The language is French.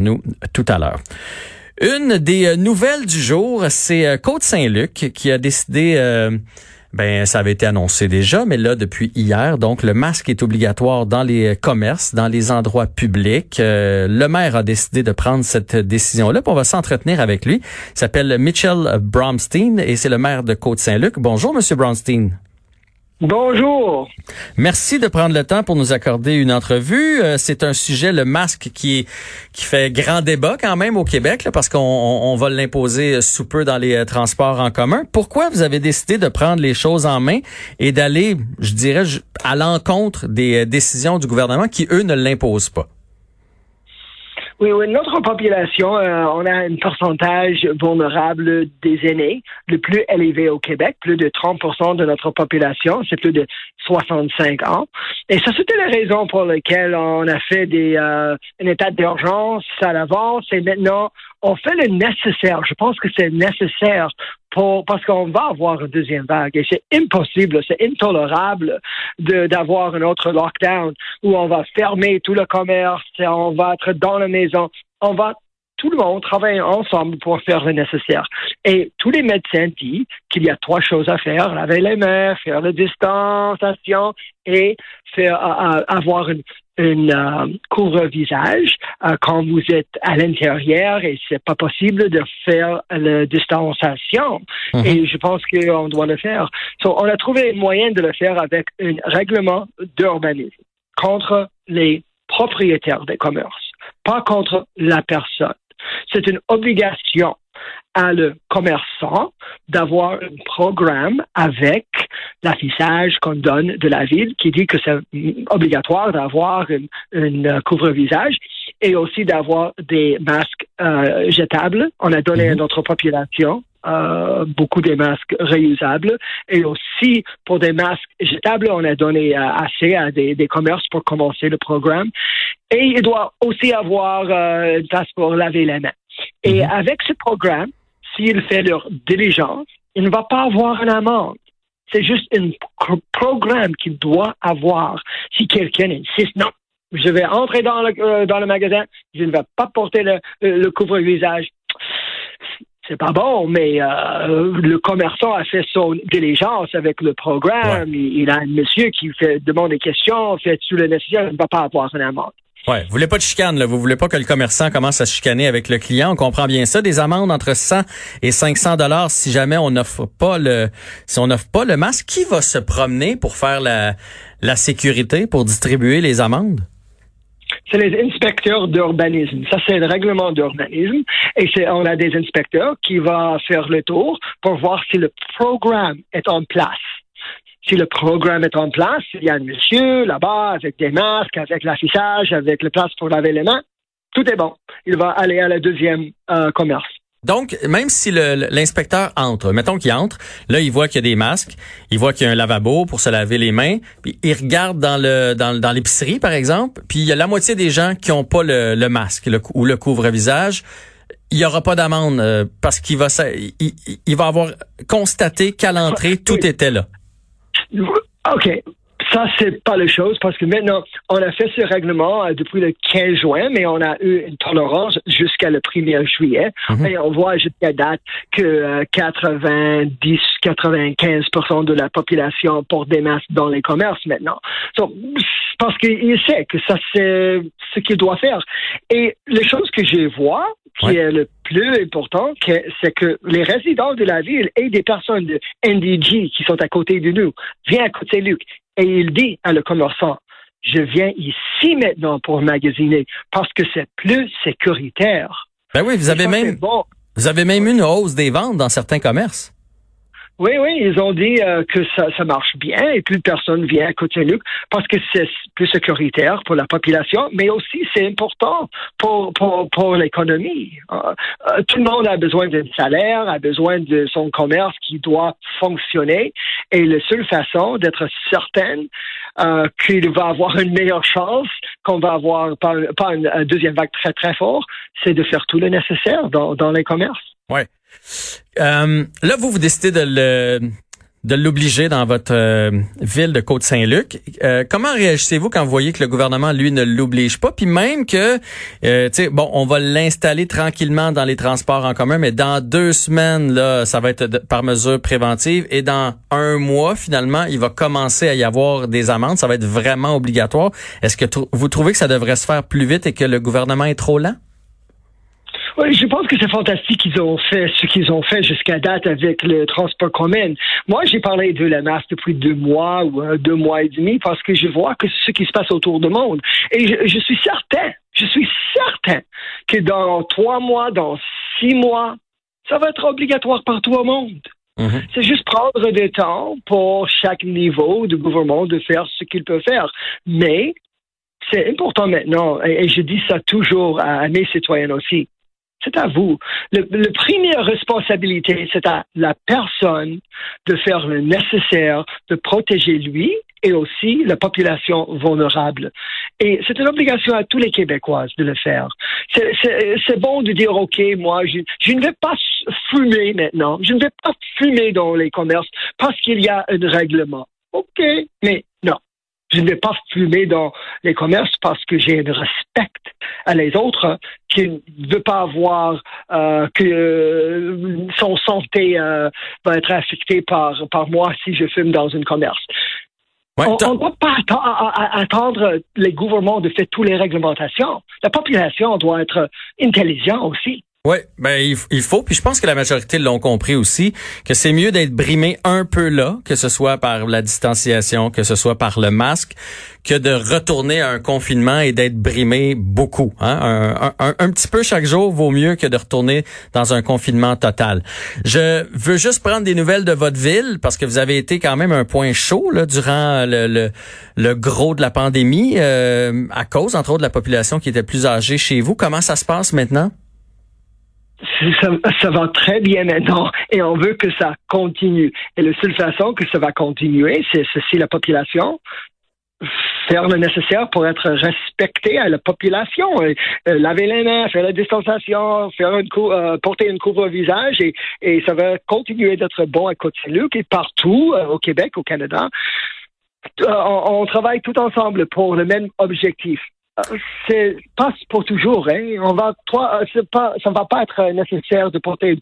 nous tout à l'heure. Une des nouvelles du jour, c'est Côte-Saint-Luc qui a décidé ben, ça avait été annoncé déjà, mais là, depuis hier, donc, le masque est obligatoire dans les commerces, dans les endroits publics. Euh, le maire a décidé de prendre cette décision-là. On va s'entretenir avec lui. Il s'appelle Mitchell Bromstein et c'est le maire de Côte-Saint-Luc. Bonjour, Monsieur Bromstein. Bonjour. Merci de prendre le temps pour nous accorder une entrevue. Euh, c'est un sujet, le masque, qui fait grand débat quand même au Québec, parce qu'on on, va l'imposer sous peu dans les euh, transports en commun. Pourquoi vous avez décidé de prendre les choses en main et d'aller, je dirais, à l'encontre des euh, décisions du gouvernement qui, eux, ne l'imposent pas? Oui, oui, notre population, euh, on a un pourcentage vulnérable des aînés, le plus élevé au Québec. Plus de 30% de notre population, c'est plus de 65 ans. Et ça, c'était la raison pour laquelle on a fait des, euh, un état d'urgence à l'avance. Et maintenant, on fait le nécessaire. Je pense que c'est nécessaire pour, parce qu'on va avoir une deuxième vague et c'est impossible, c'est intolérable d'avoir un autre lockdown où on va fermer tout le commerce, on va être dans la maison, on va tout le monde travaille ensemble pour faire le nécessaire. Et tous les médecins disent qu'il y a trois choses à faire laver les mains, faire la distanciation et faire avoir une, une euh, couvre-visage euh, quand vous êtes à l'intérieur et c'est pas possible de faire la distanciation. Mhm. Et je pense qu'on doit le faire. on a trouvé un moyen de le faire avec un règlement d'urbanisme contre les propriétaires des commerces, pas contre la personne. C'est une obligation à le commerçant d'avoir un programme avec l'affichage qu'on donne de la ville qui dit que c'est obligatoire d'avoir une, couvre-visage et aussi d'avoir des masques euh, jetables. On a donné à mhm. notre population euh, beaucoup de masques réusables et aussi pour des masques jetables, on a donné euh, assez à des, des, commerces pour commencer le programme. Et il doit aussi avoir une place pour laver les mains. Et mhm. avec ce programme, s'il fait leur diligence, il ne va pas avoir une amende. C'est juste un programme qu'il doit avoir. Si quelqu'un insiste, non, je vais entrer dans le, euh, dans le magasin, je ne vais pas porter le, le couvre-visage. C'est pas bon, mais euh, le commerçant a fait son diligence avec le programme. Il, il, a un monsieur qui fait demande des questions, fait tout le nécessaire, il ne va pas avoir une amende. Ouais, vous voulez pas de chicane, là. Vous voulez pas que le commerçant commence à se chicaner avec le client. On comprend bien ça. Des amendes entre 100 et 500 dollars si jamais on n'offre pas le, si on n'offre pas le masque. Qui va se promener pour faire la, la sécurité, pour distribuer les amendes? C'est les inspecteurs d'urbanisme. Ça, c'est le règlement d'urbanisme. Et c'est, on a des inspecteurs qui vont faire le tour pour voir si le programme est en place si le programme est en place, il y a un monsieur là-bas avec des masques, avec l'affichage, avec le place pour laver les mains, tout est bon. Il va aller à la deuxième euh, commerce. Donc, même si l'inspecteur entre, mettons qu'il entre, là, il voit qu'il y a des masques, il voit qu'il y a un lavabo pour se laver les mains, puis il regarde dans le dans, dans l'épicerie, par exemple, puis il y a la moitié des gens qui ont pas le, le masque ou le couvre-visage. Il y aura pas d'amende euh, parce qu'il va il, il, va avoir constaté qu'à l'entrée, tout était là. OK. Ça, c'est pas la chose parce que maintenant, on a fait ce règlement euh, depuis le 15 juin, mais on a eu une tolérance jusqu'à le 1er juillet. Mhm. Et on voit jusqu'à date que 90-95% euh, de la population porte des masques dans les commerces maintenant. parce qu'il sait que ça, c'est ce qu'il doit faire. Et les choses que je vois, qui est le plus important, c'est que les résidents de la ville et des personnes de NDG qui sont à côté de nous viennent à côté de Luc et il dit à le commerçant, je viens ici maintenant pour magasiner parce que c'est plus sécuritaire. Ben oui, vous avez même, vous avez même une hausse des ventes dans certains commerces. Oui, oui, ils ont dit euh, que ça, marche bien et plus personne vient à Côte-Saint-Luc parce que c'est plus sécuritaire pour la population, mais aussi c'est important pour, pour, pour l'économie. Euh, euh, tout le monde a besoin d'un salaire, a besoin de son commerce qui doit fonctionner et la seule façon d'être certaine qu'il va avoir une meilleure chance, qu'on va avoir pas, pas une, deuxième vague très très fort, c'est de faire tout le nécessaire dans, dans les commerces. Ouais. Euh, là, vous, vous décidez de le de l'obliger dans votre euh, ville de Côte-Saint-Luc. Euh, comment réagissez-vous quand vous voyez que le gouvernement, lui, ne l'oblige pas? Puis même que, euh, tu sais, bon, on va l'installer tranquillement dans les transports en commun, mais dans deux semaines, là, ça va être par mesure préventive. Et dans un mois, finalement, il va commencer à y avoir des amendes. Ça va être vraiment obligatoire. Est-ce que vous trouvez que ça devrait se faire plus vite et que le gouvernement est trop lent? Oui, je pense que c'est fantastique qu'ils ont fait ce qu'ils ont fait jusqu'à date avec le transport commun. Moi, j'ai parlé de la masse depuis deux mois ou euh, deux mois et demi parce que je vois que ce qui se passe autour du monde. Et je, je suis certain, je suis certain que dans trois mois, dans six mois, ça va être obligatoire par tout le monde. Mhm. C'est juste prendre du temps pour chaque niveau de gouvernement de faire ce qu'il peut faire. Mais c'est important maintenant, et je dis ça toujours à mes citoyens aussi, c'est à vous. Le première responsabilité, c'est à la personne de faire le nécessaire, de protéger lui et aussi la population vulnérable. Et c'est une obligation à tous les Québécoises de le faire. C'est bon de dire, OK, moi, je, je, ne vais pas fumer maintenant. Je ne vais pas fumer dans les commerces parce qu'il y a un règlement. OK, mais. Je ne vais pas fumer dans les commerces parce que j'ai un respect à les autres qui ne veut pas avoir euh, que euh, son santé euh, va être affectée par, par moi si je fume dans un commerce. on ne doit pas attendre les gouvernements de faire toutes les réglementations. La population doit être intelligente aussi. Oui, ben il, faut. Puis je pense que la majorité l'ont compris aussi que c'est mieux d'être brimé un peu là, que ce soit par la distanciation, que ce soit par le masque, que de retourner à un confinement et d'être brimé beaucoup. Hein? Un, petit peu chaque jour vaut mieux que de retourner dans un confinement total. Je veux juste prendre des nouvelles de votre ville parce que vous avez été quand même un point chaud là, durant le, le, gros de la pandémie euh, à cause, entre autres, de la population qui était plus âgée chez vous. Comment ça se passe maintenant? Ça, va très bien maintenant et on veut que ça continue. Et la seule façon que ça va continuer, c'est si la population faire le nécessaire pour être respecté à la population. Euh, laver les mains, faire la distanciation, faire une euh, porter une couvre au visage et, et ça va continuer d'être bon à Côte-Saint-Luc et partout euh, au Québec, au Canada. On, on, travaille tout ensemble pour le même objectif c'est pas pour toujours. Hein. On va, toi, pas, ça ne va pas être nécessaire de porter